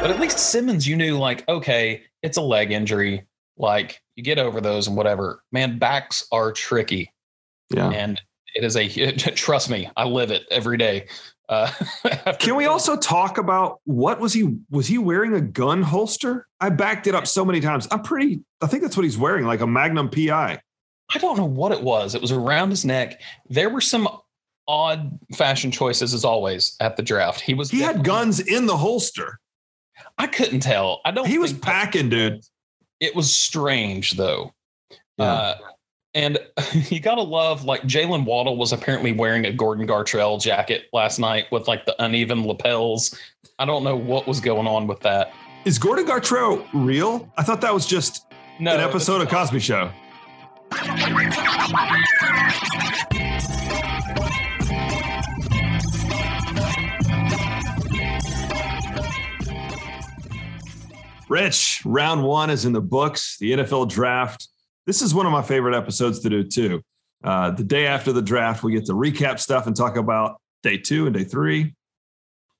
But at least Simmons, you knew like, okay, it's a leg injury. Like you get over those and whatever. Man, backs are tricky. Yeah. And it is a trust me, I live it every day. Uh, Can we also talk about what was he was he wearing a gun holster? I backed it up so many times. I'm pretty I think that's what he's wearing, like a Magnum PI. I don't know what it was. It was around his neck. There were some odd fashion choices as always at the draft. He was He had guns in the holster. I couldn't tell. I don't He was packing, dude. It was strange though. Yeah. Uh, and you gotta love like Jaylen Waddle was apparently wearing a Gordon Gartrell jacket last night with like the uneven lapels. I don't know what was going on with that. Is Gordon Gartrell real? I thought that was just No, an episode of Cosby Show. Rich, round one is in the books, the NFL draft. This is one of my favorite episodes to do, too. Uh, the day after the draft, we get to recap stuff and talk about day two and day three.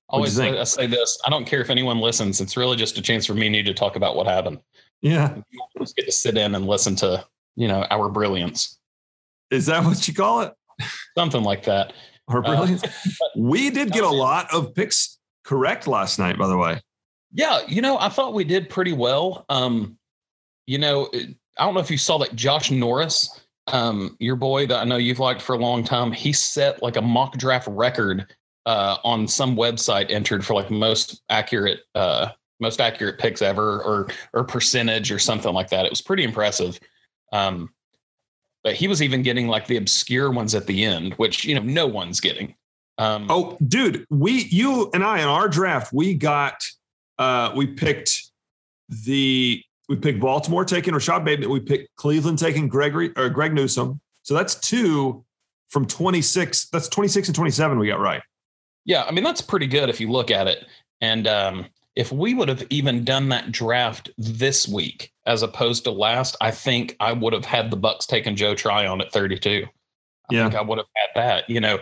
always think? I say this. I don't care if anyone listens. It's really just a chance for me and you to talk about what happened. Yeah. Just get to sit in and listen to you know our brilliance, Is that what you call it? something like that. Our Uh, brilliance? we did get a lot of picks correct last night, by the way. Yeah, you know, I thought we did pretty well. Um, you know, I don't know if you saw that Josh Norris, um, your boy that I know you've liked for a long time, he set like a mock draft record uh, on some website entered for like most accurate uh, most accurate picks ever or or percentage or something like that. It was pretty impressive. Um, but he was even getting like the obscure ones at the end, which you know no one's getting. Um, Oh, dude, we, you and I in our draft, we got, uh, we picked the, we picked Baltimore taking Rashad Bateman. We picked Cleveland taking Gregory or Greg Newsom. So that's two from 26. That's 26 and 27 we got right. Yeah, I mean that's pretty good if you look at it. And um, if we would have even done that draft this week as opposed to last, I think I would have had the Bucks taking Joe Tryon at 32. I Yeah. think I would have had that. You know,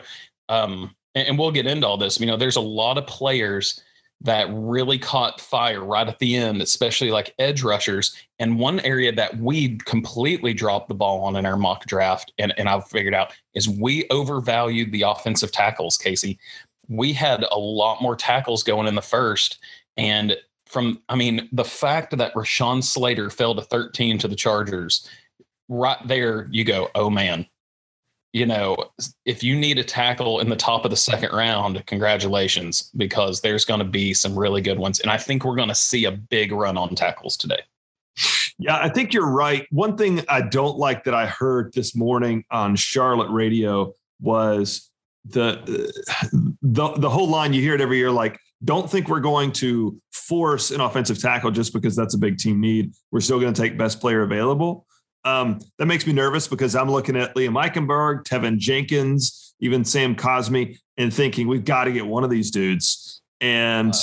um, and, and we'll get into all this. You know, there's a lot of players that really caught fire right at the end, especially like edge rushers. And one area that we completely dropped the ball on in our mock draft, and, and I've figured out is we overvalued the offensive tackles, Casey we had a lot more tackles going in the first. And from, I mean, the fact that Rashawn Slater fell to 13 to the Chargers, right there, you go, oh man. You know, if you need a tackle in the top of the second round, congratulations, because there's going to be some really good ones. And I think we're going to see a big run on tackles today. Yeah, I think you're right. One thing I don't like that I heard this morning on Charlotte radio was the the the whole line you hear it every year like don't think we're going to force an offensive tackle just because that's a big team need. We're still going to take best player available. Um, that makes me nervous because I'm looking at Liam Eichenberg, Teven Jenkins, even Sam Cosmi, and thinking we've got to get one of these dudes. And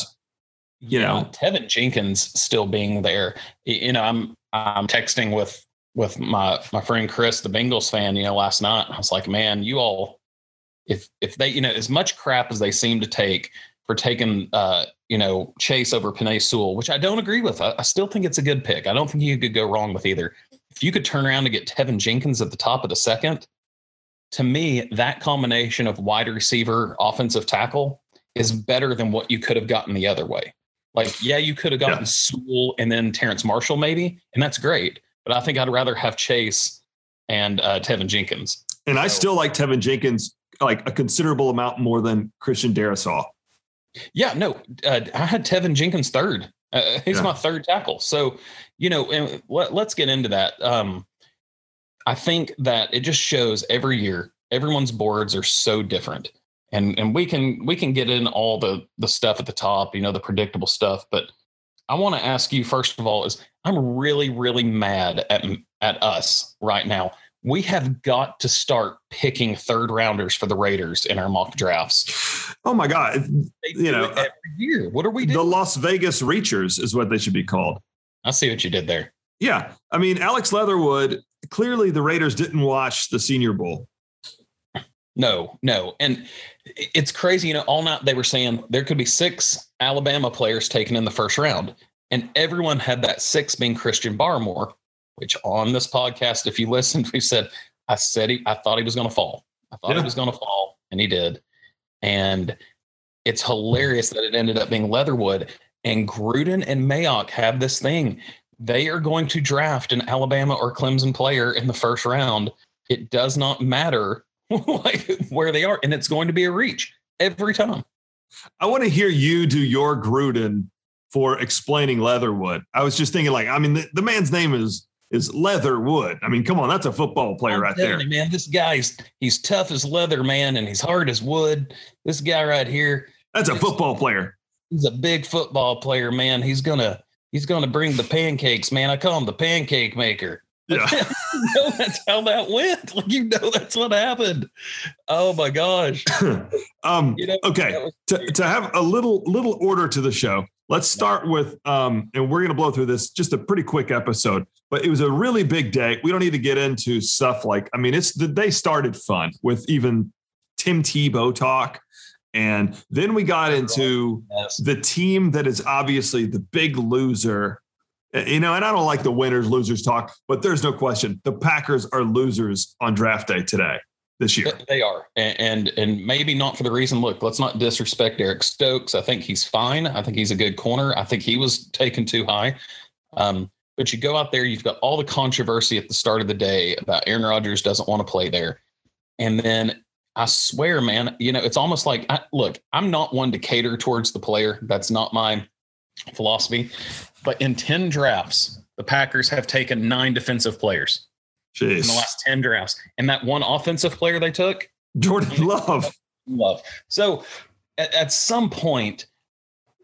you Yeah, know, Teven Jenkins still being there. You know, I'm I'm texting with with my my friend Chris, the Bengals fan. You know, last night I was like, man, you all, if if they, you know, as much crap as they seem to take for taking, uh, you know, Chase over Penei Sewell, which I don't agree with. I, I still think it's a good pick. I don't think you could go wrong with either. If you could turn around and get Teven Jenkins at the top of the second, to me, that combination of wide receiver, offensive tackle is better than what you could have gotten the other way. Like, yeah, you could have gotten Yeah. Sewell and then Terrace Marshall, maybe, and that's great. But I think I'd rather have Chase and uh, Teven Jenkins. and I still like Teven Jenkins like a considerable amount more than Christian Darrisaw. Yeah, no, uh, I had Teven Jenkins third. Uh, he's Yeah. my third tackle. So, you know, and let, let's get into that. Um, I think that it just shows every year everyone's boards are so different, and and we can we can get in all the the stuff at the top, you know, the predictable stuff. But I want to ask you first of all is I'm really really mad at at us right now. We have got to start picking third rounders for the Raiders in our mock drafts. Oh my God. They You know, uh, every year. What are we doing? The? Las Vegas Reachers is what they should be called. I see what you did there. Yeah. I mean, Alex Leatherwood, clearly the Raiders didn't watch the Senior Bowl. No, no. And it's crazy. You know, all night they were saying there could be six Alabama players taken in the first round. And everyone had that six being Christian Barmore, which on this podcast, if you listened, we said, I said he, I thought he was going to fall. I thought yeah. he was going to fall, and he did. And it's hilarious that it ended up being Leatherwood. And Gruden and Mayock have this thing. They are going to draft an Alabama or Clemson player in the first round. It does not matter like where they are, and it's going to be a reach every time. I want to hear you do your Gruden for explaining Leatherwood. I was just thinking, like, I mean, the, the man's name is is Leatherwood. I mean, come on, that's a football player I'm right there, you, man. This guy's he's tough as leather, man, and he's hard as wood. This guy right here, that's a football player. He's a big football player, man. He's gonna he's gonna bring the pancakes, man. I call him the pancake maker. Yeah. you know that's how that went. Like you know that's what happened. Oh my gosh. um you know, okay. To, to have a little little order to the show. Let's start with um and we're gonna blow through this just a pretty quick episode, but it was a really big day. We don't need to get into stuff like I mean it's the day started fun with even Tim Tebow talk. And then we got into yes. the team that is obviously the big loser you know, and I don't like the winners losers talk, but there's no question the Packers are losers on draft day today this year. They are, and, and and, maybe not for the reason. Look, let's not disrespect Eric Stokes. I think he's fine. I think he's a good corner. I think he was taken too high. Um, but you go out there, you've got all the controversy at the start of the day about Aaron Rodgers doesn't want to play there, and then I swear, man, you know, it's almost like I, look, I'm not one to cater towards the player. That's not my philosophy. But in 10 drafts, the Packers have taken nine defensive players Jeez. in the last 10 drafts. And that one offensive player they took, Jordan Love. Love. So at, at some point,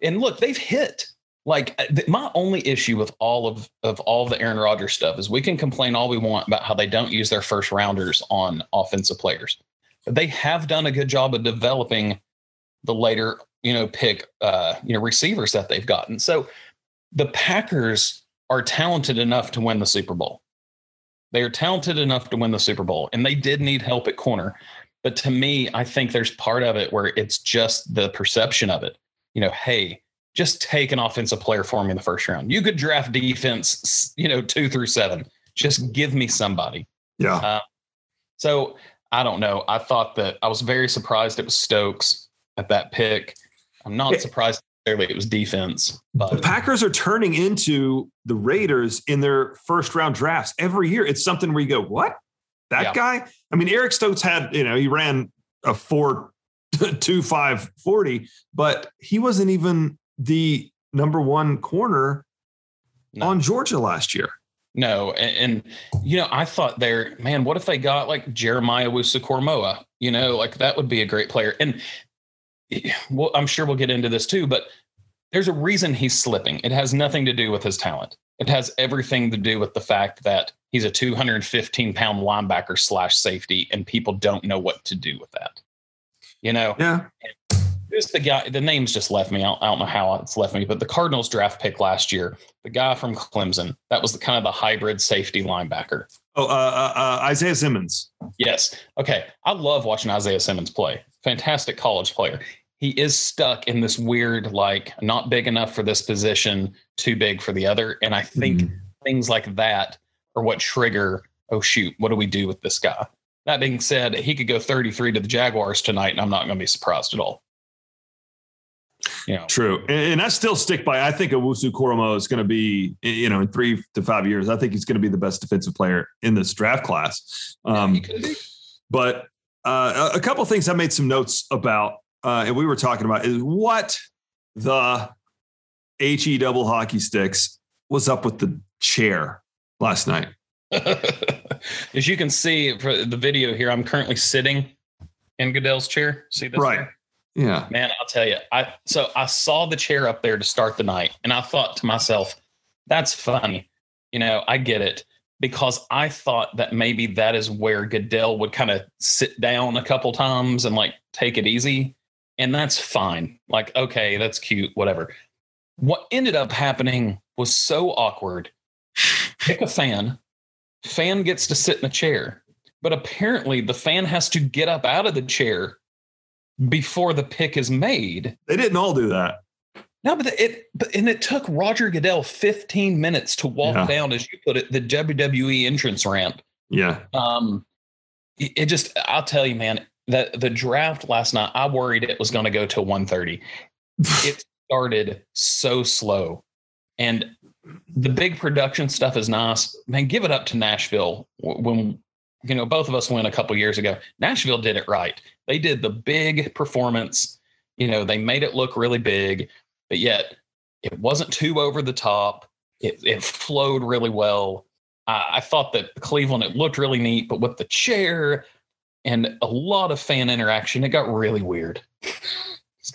and look, they've hit. Like uh, my only issue with all of of all the Aaron Rodgers stuff is we can complain all we want about how they don't use their first rounders on offensive players. But they have done a good job of developing the later, you know, pick uh, you know, receivers that they've gotten. So the Packers are talented enough to win the Super Bowl. They are talented enough to win the Super Bowl, and they did need help at corner. But to me, I think there's part of it where it's just the perception of it. You know, hey, just take an offensive player for me in the first round. You could draft defense, you know, two through seven. Just give me somebody. Yeah. Uh, so I don't know. I thought that I was very surprised it was Stokes at that pick. I'm not surprised it was defense. But the Packers are turning into the Raiders in their first round drafts every year. It's something where you go, what? That yeah. guy? I mean, Eric Stokes had, you know, he ran a four two five forty, but he wasn't even the number one corner no. on Georgia last year. No, and, and, you know, I thought there, man, what if they got like Jeremiah Owusu-Koramoah? You know, like that would be a great player. And eh, well, I'm sure we'll get into this too, but there's a reason he's slipping. It has nothing to do with his talent. It has everything to do with the fact that he's a 215 pound linebacker slash safety, and people don't know what to do with that. You know? Yeah. Who's the guy? The name's just left me. I don't, I don't, know how it's left me, but the Cardinals draft pick last year, the guy from Clemson, that was the kind of the hybrid safety linebacker. Oh, uh, uh, uh, Isaiah Simmons. Yes. Okay. I love watching Isaiah Simmons play. Fantastic college player he is stuck in this weird like not big enough for this position too big for the other and i think mm-hmm. things like that are what trigger oh shoot what do we do with this guy that being said he could go 33 to the jaguars tonight and i'm not going to be surprised at all you know. True, and, and I still stick by. I think Owusu-Koramoah is going to be, you know, in three to five years. I think he's going to be the best defensive player in this draft class. Um, yeah, but uh, a couple things I made some notes about uh, and we were talking about is what the he double hockey sticks was up with the chair last night. As you can see for the video here, I'm currently sitting in Goodell's chair. See this? Right. Yeah. Man, I'll tell you. I so I saw the chair up there to start the night, and I thought to myself, "That's funny." You know, I get it because I thought that maybe that is where Goodell would kind of sit down a couple times and like take it easy and that's fine. Like, okay, that's cute, whatever. What ended up happening was so awkward. Pick a fan. Fan gets to sit in a chair. but apparently the fan has to get up out of the chair before the pick is made. They didn't all do that. No, but it but and it took Roger Goodell 15 minutes to walk Yeah. down, as you put it, the WWE entrance ramp. Yeah. Um, it just I'll tell you, man, that the draft last night, I worried it was going to go to 130. It started so slow, and the big production stuff is nice. Man, give it up to Nashville when you know both of us went a couple years ago. Nashville did it right. They did the big performance. You know, they made it look really big, but yet it wasn't too over the top. It, it flowed really well. I, I thought that Cleveland it looked really neat, but with the chair and a lot of fan interaction, it got really weird.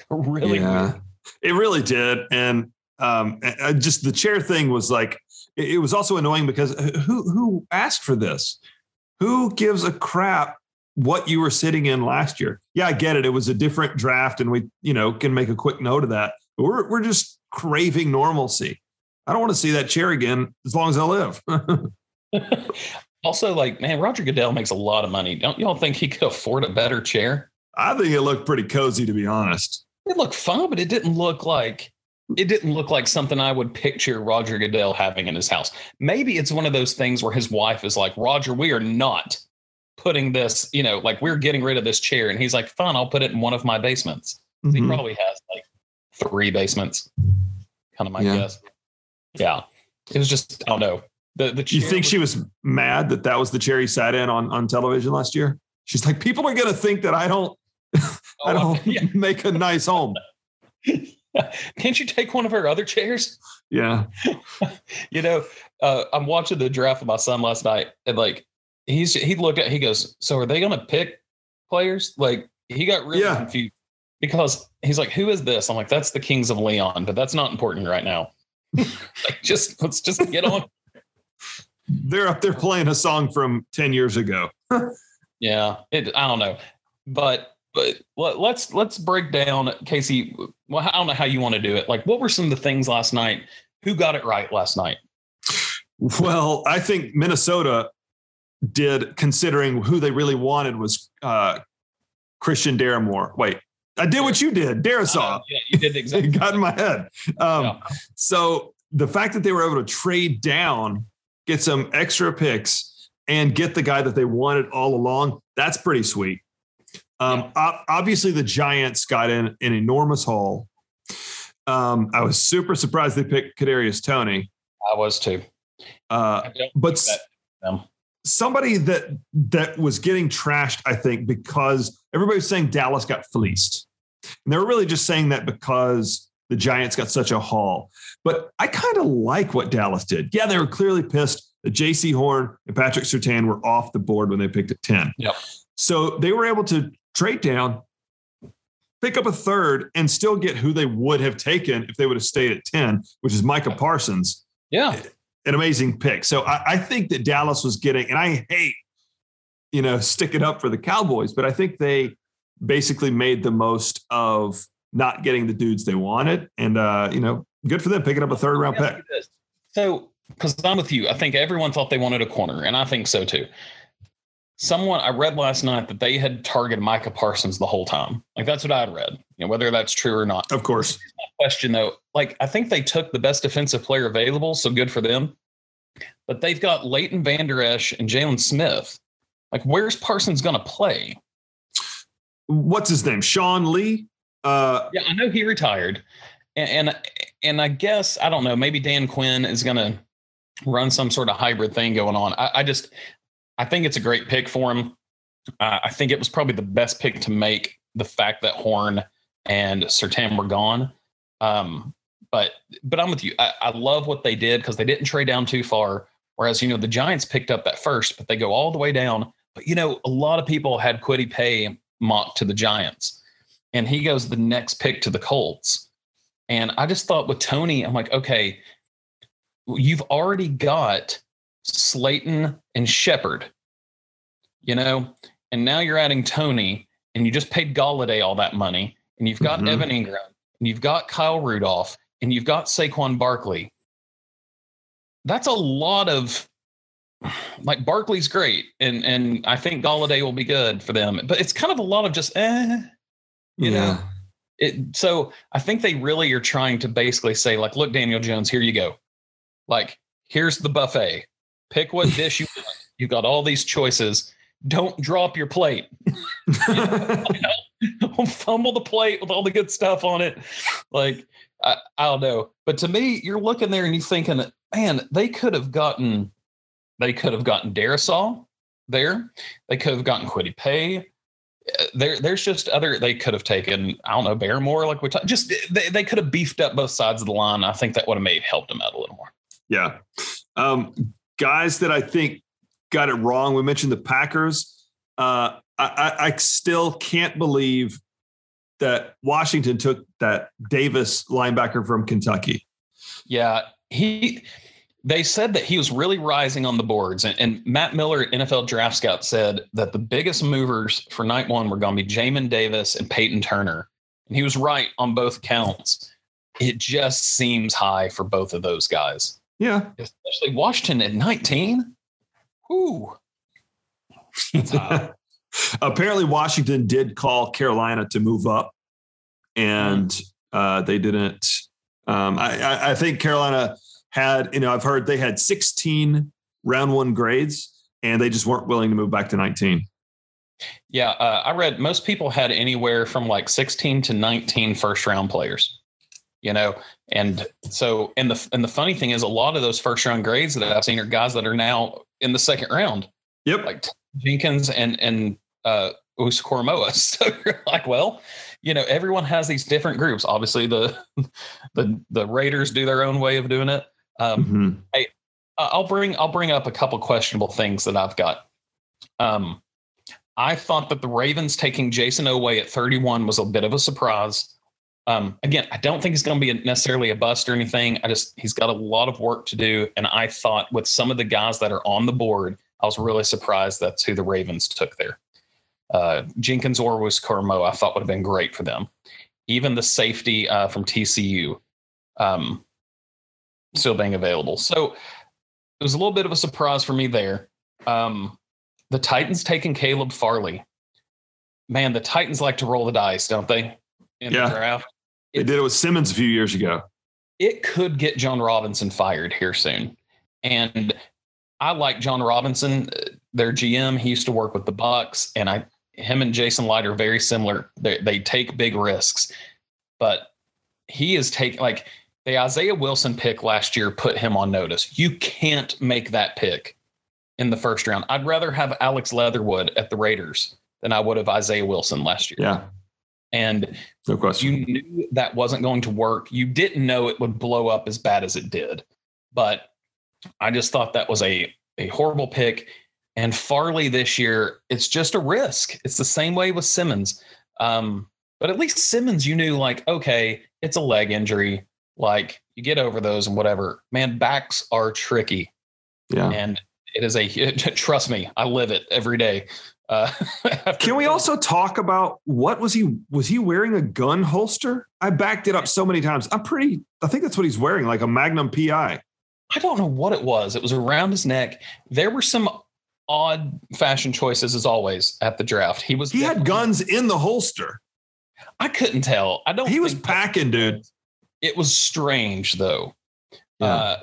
Got really yeah. weird. It really did. And um, just the chair thing was like, it, it was also annoying because who who asked for this? Who gives a crap what you were sitting in last year? Yeah, I get it. It was a different draft, and we, you know, can make a quick note of that. But we're we're just craving normalcy. I don't want to see that chair again as long as I live. also, like, man, Roger Goodell makes a lot of money. Don't y'all think he could afford a better chair? I think it looked pretty cozy, to be honest. It looked fun, but it didn't look like it didn't look like something I would picture Roger Goodell having in his house. Maybe it's one of those things where his wife is like, Roger, we are not putting this, you know, like we're getting rid of this chair. And he's like, fine, I'll put it in one of my basements. He Mhm. probably has like three basements. Kind of my Yeah. guess. Yeah. It was just, I don't know. The, the you think was- she was mad that that was the chair he sat in on, on television last year? She's like, people are going to think that I don't, I Oh, don't yeah. make a nice home. Can't you take one of her other chairs? Yeah. you know, uh, I'm watching the draft with my son last night, and like he's he looked at he goes, so are they going to pick players? Like he got really Yeah. confused because he's like, who is this? I'm like, that's the Kings of Leon, but that's not important right now. like just let's just get on. They're up there playing a song from 10 years ago. Yeah, it, I don't know, but but let, let's let's break down Casey. Well, I don't know how you want to do it. Like, what were some of the things last night? Who got it right last night? Well, I think Minnesota did, considering who they really wanted was uh, Christian Daramore. Wait, I did what you did, Darrisaw. Uh, yeah, you did It exactly. got in my head. Um, Yeah. So the fact that they were able to trade down, get some extra picks, and get the guy that they wanted all along, that's pretty sweet. Um, ob- obviously, the Giants got in an enormous haul. Um, I was super surprised they picked Kadarius Toney. I was too. Uh, I but them. Somebody that that was getting trashed, I think, because everybody was saying Dallas got fleeced. And they were really just saying that because the Giants got such a haul. But I kind of like what Dallas did. Yeah, they were clearly pissed that Jaycee Horn and Patrick Surtain were off the board when they picked at 10. Yep. So they were able to trade down, pick up a third, and still get who they would have taken if they would have stayed at 10, which is Micah Parsons Yeah, eh, an amazing pick. So I, I think that Dallas was getting, and I hate, you know, stick it up for the Cowboys, but I think they basically made the most of not getting the dudes they wanted. And, uh, you know, good for them picking up a third round pick. So, because I'm with you, I think everyone thought they wanted a corner, and I think so too. Someone I read last night that they had targeted Micah Parsons the whole time. Like that's what I had read. You know, whether that's true or not. Of course. Question though, like I think they took the best defensive player available, so good for them. But they've got Leighton Vander Esch and Jaylon Smith. Like, where's Parsons going to play? What's his name? Sean Lee. Uh, Yeah, I know he retired, and and, and I guess I don't know. Maybe Dan Quinn is going to run some sort of hybrid thing going on. I, I just I think it's a great pick for him. Uh, I think it was probably the best pick to make. The fact that Horn and Surtain were gone, um, but but I'm with you. I, I love what they did because they didn't trade down too far. Whereas you know the Giants picked up that first, but they go all the way down. But you know a lot of people had Kwity Paye mocked to the Giants and he goes the next pick to the Colts. And I just thought with Toney, I'm like, okay, you've already got Slayton and Shepard, you know, and now you're adding Toney, and you just paid Golladay all that money, and you've got Mhm. Evan Engram, and you've got Kyle Rudolph, and you've got Saquon Barkley. That's a lot of like Barkley's great, and and I think Golladay will be good for them, but it's kind of a lot of just eh, you yeah. know. It, so I think they really are trying to basically say like, look, Daniel Jones, here you go. Like, here's the buffet. Pick what dish you want. You've got all these choices. Don't drop your plate. Don't fumble the plate with all the good stuff on it. Like, I, I don't know. But to me, you're looking there and you're thinking, man, they could have gotten they could have gotten Darrisaw there. They could have gotten Kwity Paye. Uh, there, there's just other. They could have taken. I don't know Barmore. Like we talked. Just they, they could have beefed up both sides of the line. I think that would have made helped them out a little more. Yeah, um, guys that I think got it wrong. We mentioned the Packers. Uh, I, I still can't believe that Washington took that Davis linebacker from Kentucky. Yeah, he they said that he was really rising on the boards. And, and, Matt Miller, NFL Draft Scout, said that the biggest movers for night one were going to be Jamin Davis and Peyton Turner. And he was right on both counts. It just seems high for both of those guys. Yeah. Especially Washington at 19. Whoo. Apparently, Washington did call Carolina to move up, and uh, they didn't. Um, I, I, I think Carolina had, you know, I've heard they had 16 round one grades and they just weren't willing to move back to 19. Yeah, uh, I read most people had anywhere from like 16 to 19 first round players. You know, and so and the and the funny thing is, a lot of those first round grades that I've seen are guys that are now in the second round. Yep, like Jenkins and and uh, Owusu-Koramoah. So you're like, well, you know, everyone has these different groups. Obviously, the the the Raiders do their own way of doing it. Um, mm-hmm. I, I'll bring I'll bring up a couple questionable things that I've got. Um, I thought that the Ravens taking Jayson Oweh at 31 was a bit of a surprise. Um, again, I don't think he's going to be necessarily a bust or anything. I just he's got a lot of work to do, and I thought with some of the guys that are on the board, I was really surprised that's who the Ravens took there. Uh, Jenkins or Owusu-Koramoah, I thought would have been great for them. Even the safety uh, from TCU, um, still being available. So it was a little bit of a surprise for me there. Um, the Titans taking Caleb Farley. Man, the Titans like to roll the dice, don't they? In yeah. the draft. It, they did it with Simmons a few years ago. It could get Jon Robinson fired here soon. And I like Jon Robinson, uh, their GM. He used to work with the Bucks, and I him and Jason Licht are very similar. They, they take big risks, but he is taking like the Isaiah Wilson pick last year put him on notice. You can't make that pick in the first round. I'd rather have Alex Leatherwood at the Raiders than I would have Isaiah Wilson last year. Yeah. And no question. You knew that wasn't going to work. You didn't know it would blow up as bad as it did. But I just thought that was a, a horrible pick. And Farley this year, it's just a risk. It's the same way with Simmons. Um, but at least Simmons, you knew like, okay, it's a leg injury. Like you get over those and whatever. Man, backs are tricky. Yeah. And it is a trust me, I live it every day. Uh, Can we also talk about what was he was he wearing a gun holster? I backed it up so many times. I'm pretty I think that's what he's wearing, like a Magnum PI. I don't know what it was. It was around his neck. There were some odd fashion choices as always at the draft. He was He had guns in the holster. I couldn't tell. I don't He was packing, dude. It was strange though. Yeah. Uh,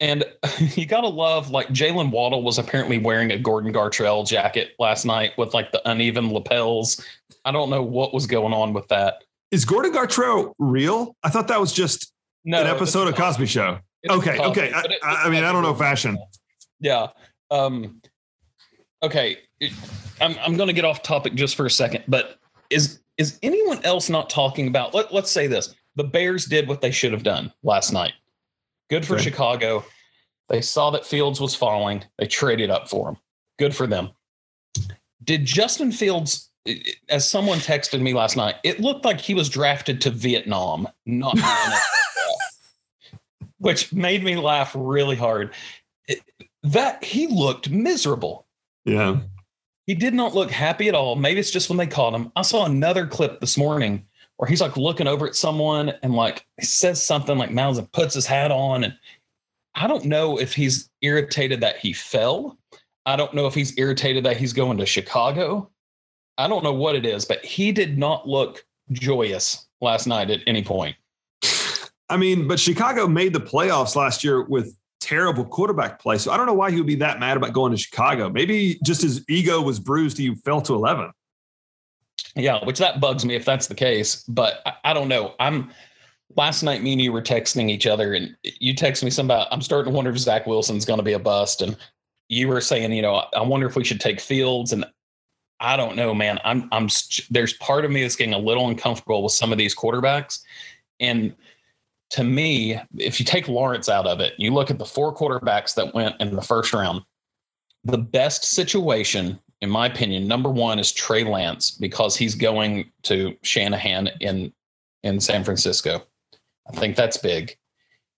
and you gotta love like Jaylen Waddle was apparently wearing a Gordon Gartrell jacket last night with like the uneven lapels. I don't know what was going on with that. Is Gordon Gartrell real? I thought that was just no, an episode of Cosby Show. Okay, Cosby, okay. I, it, I, mean, I don't know fashion. Yeah. Um, okay. I'm I'm going to get off topic just for a second, but is is anyone else not talking about? Let, let's say this: the Bears did what they should have done last night. Good for okay. Chicago. They saw that Fields was falling. They traded up for him. Good for them. Did Justin Fields, as someone texted me last night, it looked like he was drafted to Vietnam, not which made me laugh really hard. It, that he looked miserable. Yeah. He did not look happy at all. Maybe it's just when they caught him. I saw another clip this morning where he's like looking over at someone and like he says something like mouths and puts his hat on and I don't know if he's irritated that he fell. I don't know if he's irritated that he's going to Chicago. I don't know what it is, but he did not look joyous last night at any point. I mean, but Chicago made the playoffs last year with terrible quarterback play. So I don't know why he would be that mad about going to Chicago. Maybe just his ego was bruised. He fell to 11. Yeah, which that bugs me if that's the case. But I, I don't know. I'm last night, me and you were texting each other, and you text me some about I'm starting to wonder if Zach Wilson's going to be a bust. And you were saying, you know, I wonder if we should take Fields. And I don't know, man. I'm, I'm, there's part of me that's getting a little uncomfortable with some of these quarterbacks. And to me, if you take Lawrence out of it, you look at the four quarterbacks that went in the first round, the best situation, in my opinion, number one is Trey Lance because he's going to Shanahan in in San Francisco. I think that's big.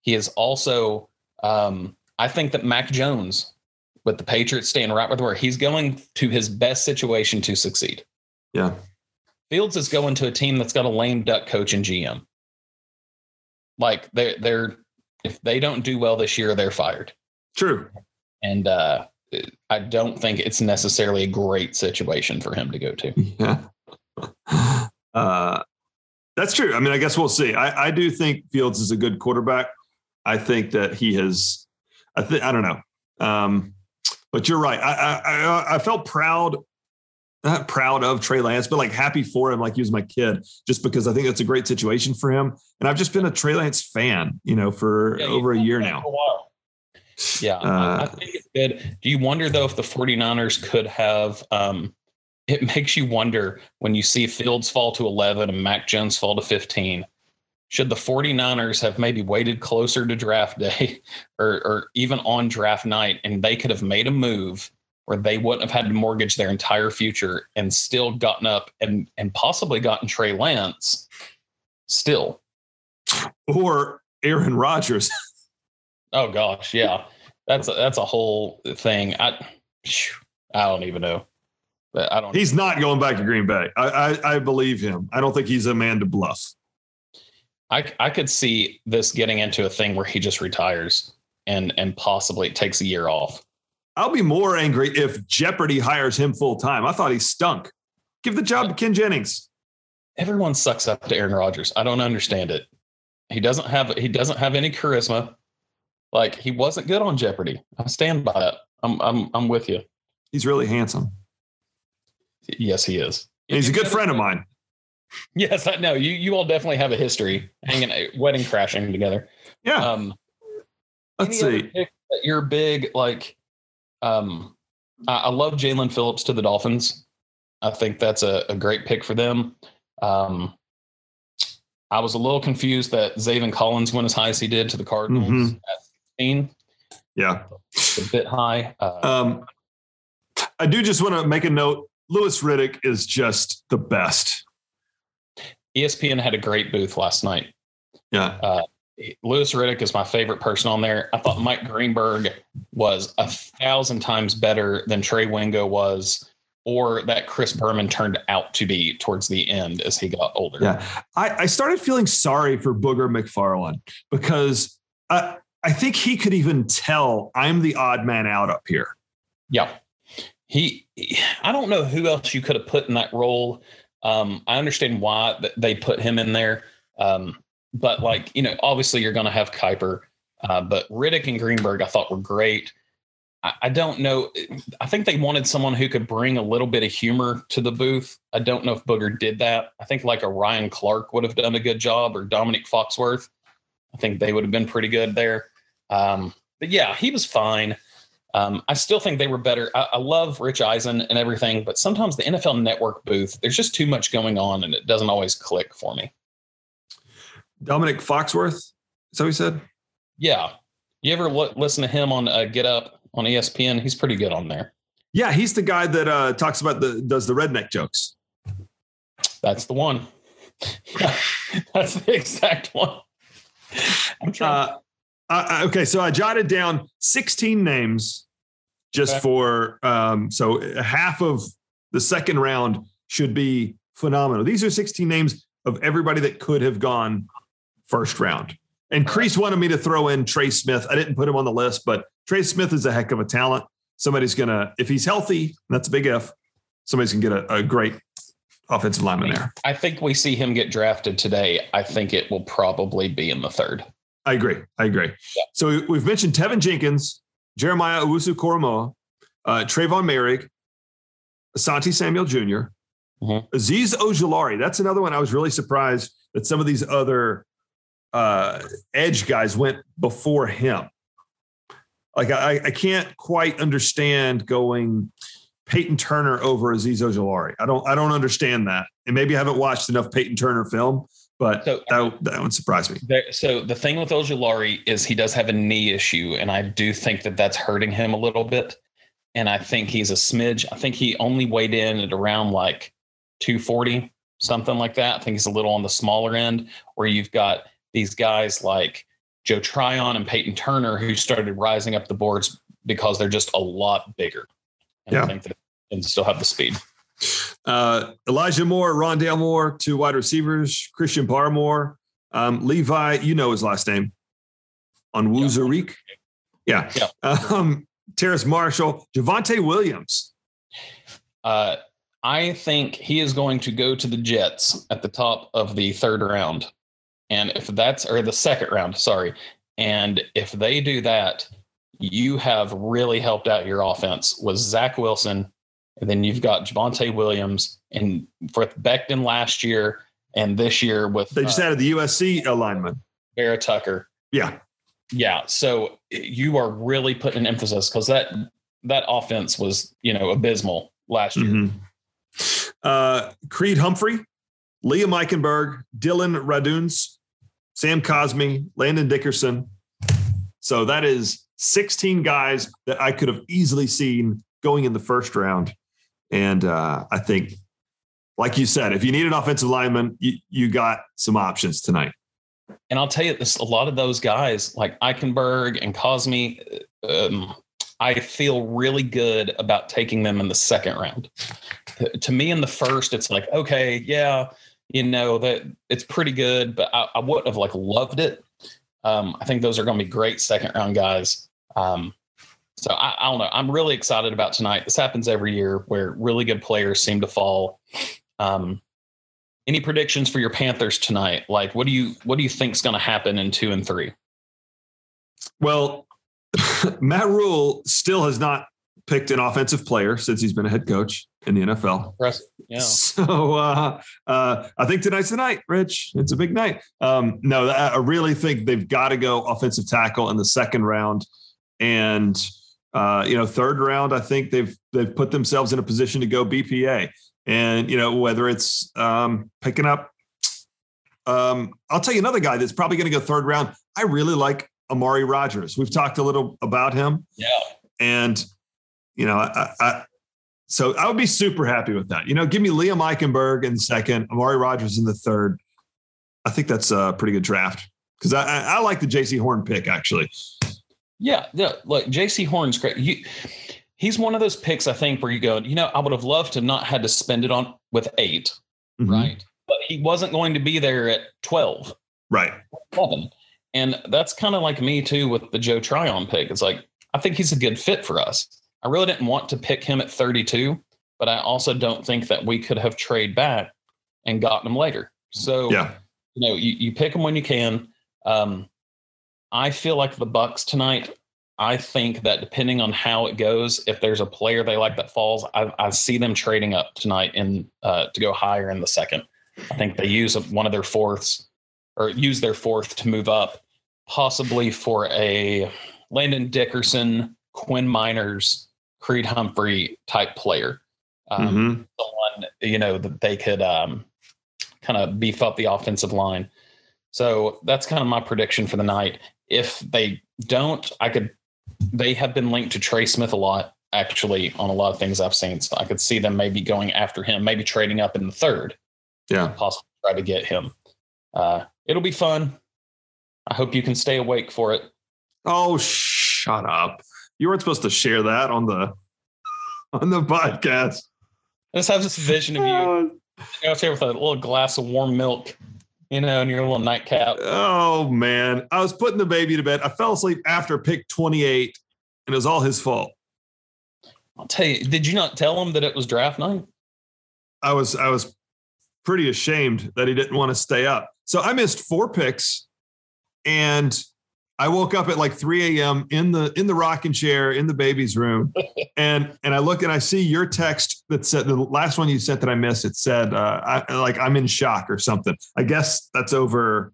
He is also, um, I think that Mac Jones with the Patriots staying right with where he's going to his best situation to succeed. Yeah. Fields is going to a team that's got a lame duck coach and GM. Like they're they're if they don't do well this year, they're fired. True. And uh I don't think it's necessarily a great situation for him to go to. Yeah. Uh that's true. I mean, I guess we'll see. I, I do think Fields is a good quarterback. I think that he has I think I don't know. Um, but you're right. I, I I felt proud not proud of Trey Lance, but like happy for him, like he was my kid, just because I think that's a great situation for him. And I've just been a Trey Lance fan, you know, for yeah, over a year now. A yeah, uh, I think it's good. Do you wonder though if the 49ers could have um it makes you wonder when you see Fields fall to 11 and Mac Jones fall to 15. Should the 49ers have maybe waited closer to draft day or, or even on draft night and they could have made a move where they wouldn't have had to mortgage their entire future and still gotten up and and possibly gotten Trey Lance still. Or Aaron Rodgers. oh gosh, yeah. That's a, that's a whole thing. I I don't even know. But I don't He's not going back to Green Bay. I, I I believe him. I don't think he's a man to bluff. I I could see this getting into a thing where he just retires and and possibly takes a year off I'll be more angry if Jeopardy hires him full time. I thought he stunk. Give the job to Ken Jennings. Everyone sucks up to Aaron Rodgers. I don't understand it. He doesn't have he doesn't have any charisma. Like he wasn't good on Jeopardy. I stand by that. I'm I'm I'm with you. He's really handsome. Yes, he is. he's a good friend of mine. Yes, I know. You you all definitely have a history hanging wedding crashing together. Yeah. Um, Let's see. You're big like um, I, I love Jaelan Phillips to the Dolphins. I think that's a, a great pick for them. Um, I was a little confused that Zaven Collins went as high as he did to the Cardinals mm-hmm. at 16. Yeah. a bit high. Uh, um, I do just want to make a note. Louis Riddick is just the best. ESPN had a great booth last night. Yeah. Uh, Louis Riddick is my favorite person on there. I thought Mike Greenberg was a thousand times better than Trey Wingo was, or that Chris Berman turned out to be towards the end as he got older. Yeah. I, I started feeling sorry for Booger McFarland because I, I think he could even tell I'm the odd man out up here. Yeah. He, I don't know who else you could have put in that role. Um, I understand why they put him in there. Um, but like you know, obviously you're going to have Kiper, uh, but Riddick and Greenberg I thought were great. I, I, don't know. I think they wanted someone who could bring a little bit of humor to the booth. I don't know if Booger did that. I think like a Ryan Clark would have done a good job, or Domonique Foxworth. I think they would have been pretty good there. Um, but yeah, he was fine. Um, I still think they were better. I, I, love Rich Eisen and everything, but sometimes the NFL Network booth, there's just too much going on, and it doesn't always click for me. Domonique Foxworth. so that what he said? Yeah. You ever listen to him on uh, Get Up on ESPN? He's pretty good on there. Yeah, he's the guy that uh, talks about the does the redneck jokes. That's the one. That's the exact one. I'm trying. Uh, uh, okay, so I jotted down 16 names just okay. for um, so half of the second round should be phenomenal. These are 16 names of everybody that could have gone first round. And Crease wanted me to throw in Trey Smith. I didn't put him on the list, but Trey Smith is a heck of a talent. Somebody's gonna, if he's healthy, that's a big if. Somebody's gonna get a, a great offensive lineman there. I think we see him get drafted today. I think it will probably be in the third. I agree. I agree. Yeah. So we've mentioned Teven Jenkins, Jeremiah Owusu Koramoah, uh, Trevon Moehrig, Asante Samuel junior mm-hmm. Azeez Ojulari. That's another one I was really surprised that some of these other uh, edge guys went before him. Like I, I can't quite understand going Peyton Turner over Azeez Ojulari. I don't I don't understand that. And maybe I haven't watched enough Peyton Turner film, but so, that, that would surprise me. There, so the thing with Ojulari is he does have a knee issue, and I do think that that's hurting him a little bit. And I think he's a smidge. I think he only weighed in at around like 240, something like that. I think he's a little on the smaller end, where you've got these guys like Joe Tryon and Peyton Turner who started rising up the boards because they're just a lot bigger. And yeah. I think that and still have the speed. Uh, Elijah Moore, Rondale Moore, two wide receivers, Christian Barmore, um, Levi, you know his last name, Onwuzurike. Yeah. yeah. Um, Terrace Marshall, Javonte Williams. Uh, I think he is going to go to the Jets at the top of the third round. And if that's, or the second round, sorry. And if they do that, you have really helped out your offense with Zach Wilson. And then you've got Javonte Williams and for Becton last year and this year with. They just uh, added the USC alignment. Vera Tucker. Yeah. Yeah. So you are really putting an emphasis because that that offense was, you know, abysmal last year. Mm-hmm. Uh, Creed Humphrey, Liam Eichenberg, Dillon Radunz, Sam Cosmi, Landon Dickerson. So that is 16 guys that I could have easily seen going in the first round. And uh, I think, like you said, if you need an offensive lineman, you, you got some options tonight. And I'll tell you this: a lot of those guys, like Eichenberg and Cosmi, um, I feel really good about taking them in the second round. To me, in the first, it's like, okay, yeah, you know that it's pretty good, but I, I wouldn't have like loved it. Um, I think those are going to be great second round guys. Um, so I, I, don't know. I'm really excited about tonight. This happens every year where really good players seem to fall. Um, any predictions for your Panthers tonight? Like, what do you what do you think is going to happen in two and three? Well, Matt Rhule still has not picked an offensive player since he's been a head coach in the NFL. Yeah. So uh, uh, I think tonight's the night, Rich. It's a big night. Um, no, I really think they've got to go offensive tackle in the second round, and uh, you know, third round. I think they've they've put themselves in a position to go BPA, and you know whether it's um, picking up. Um, I'll tell you another guy that's probably going to go third round. I really like Amari Rogers. We've talked a little about him. Yeah. And you know, I, I, so I would be super happy with that. You know, give me Liam Eichenberg in the second, Amari Rogers in the third. I think that's a pretty good draft because I, I, I, like the Jaycee Horn pick actually. Yeah, yeah. Look, Jaycee Horn's great. You, he's one of those picks I think where you go, you know, I would have loved to not had to spend it on with 8 mm-hmm. right? But he wasn't going to be there at twelve, right? Eleven, and that's kind of like me too with the Joe Tryon pick. It's like I think he's a good fit for us. I really didn't want to pick him at 32, but I also don't think that we could have trade back and gotten him later. So, yeah. you know, you, you pick him when you can. Um, I feel like the Bucks tonight. I think that depending on how it goes, if there's a player they like that falls, I, I see them trading up tonight in uh, to go higher in the second. I think they use one of their fourths or use their fourth to move up, possibly for a Landon Dickerson, Quinn Meinerz, Creed Humphrey type player. Um, mm-hmm. Someone, you know, that they could um, kind of beef up the offensive line. So that's kind of my prediction for the night. If they don't, I could, they have been linked to Trey Smith a lot, actually, on a lot of things I've seen. So I could see them maybe going after him, maybe trading up in the third. Yeah. Possibly try to get him. Uh, it'll be fun. I hope you can stay awake for it. Oh, shut up. You weren't supposed to share that on the on the podcast. I just have this vision of you out here with a little glass of warm milk, you know, in your little nightcap. Oh man, I was putting the baby to bed. I fell asleep after pick 28, and it was all his fault. I'll tell you, did you not tell him that it was draft night? I was I was pretty ashamed that he didn't want to stay up. So I missed four picks, and I woke up at like 3 a.m. in the in the rocking chair in the baby's room, and and I look and I see your text that said the last one you sent that I missed. It said uh, I, like I'm in shock or something. I guess that's over.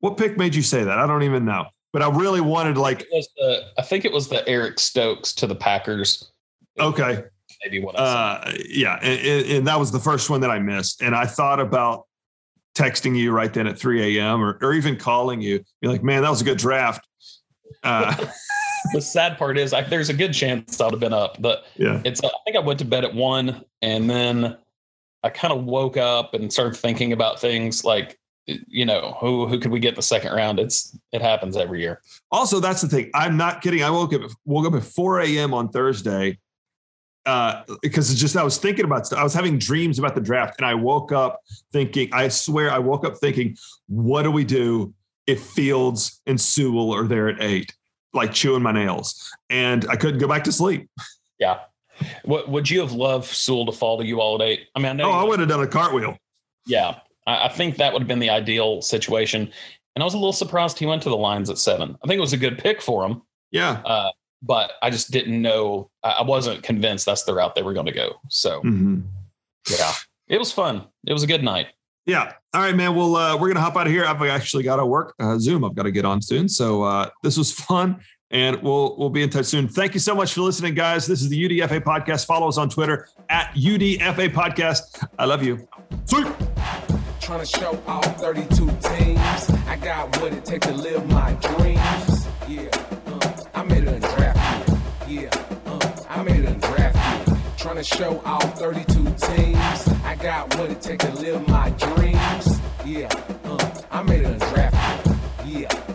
What pick made you say that? I don't even know. But I really wanted like it was the, I think it was the Eric Stokes to the Packers. Okay. Maybe what uh, yeah, and, and that was the first one that I missed, and I thought about texting you right then at 3 a.m. or, or even calling you. You're like, man, that was a good draft. Uh, the sad part is I, there's a good chance I'd have been up, but yeah, it's, I think I went to bed at one and then I kind of woke up and started thinking about things like, you know, who, who could we get in the second round? It's, it happens every year. Also, that's the thing. I'm not kidding. I woke up, woke up at 4 a.m. on Thursday uh, because it's just I was thinking about I was having dreams about the draft, and I woke up thinking. I swear, I woke up thinking, "What do we do if Fields and Sewell are there at eight? Like chewing my nails, and I couldn't go back to sleep. Yeah. What would you have loved Sewell to fall to you all at eight? I mean, I oh, I would have done a cartwheel. Yeah, I, I think that would have been the ideal situation. And I was a little surprised he went to the Lions at seven. I think it was a good pick for him. Yeah. Uh, but I just didn't know. I wasn't convinced that's the route they were going to go. So, mm-hmm. yeah, it was fun. It was a good night. Yeah. All right, man. Well, uh, we're gonna hop out of here. I've actually got to work uh, Zoom. I've got to get on soon. So uh, this was fun, and we'll we'll be in touch soon. Thank you so much for listening, guys. This is the UDFA podcast. Follow us on Twitter at UDFA podcast. I love you. Sweet. Trying to show all 32 teams. I got what it takes to live my dreams. Yeah, uh, I made it in draft trying to show all 32 teams I got what it takes to live my dreams. Yeah, uh, I made it a draft. Yeah.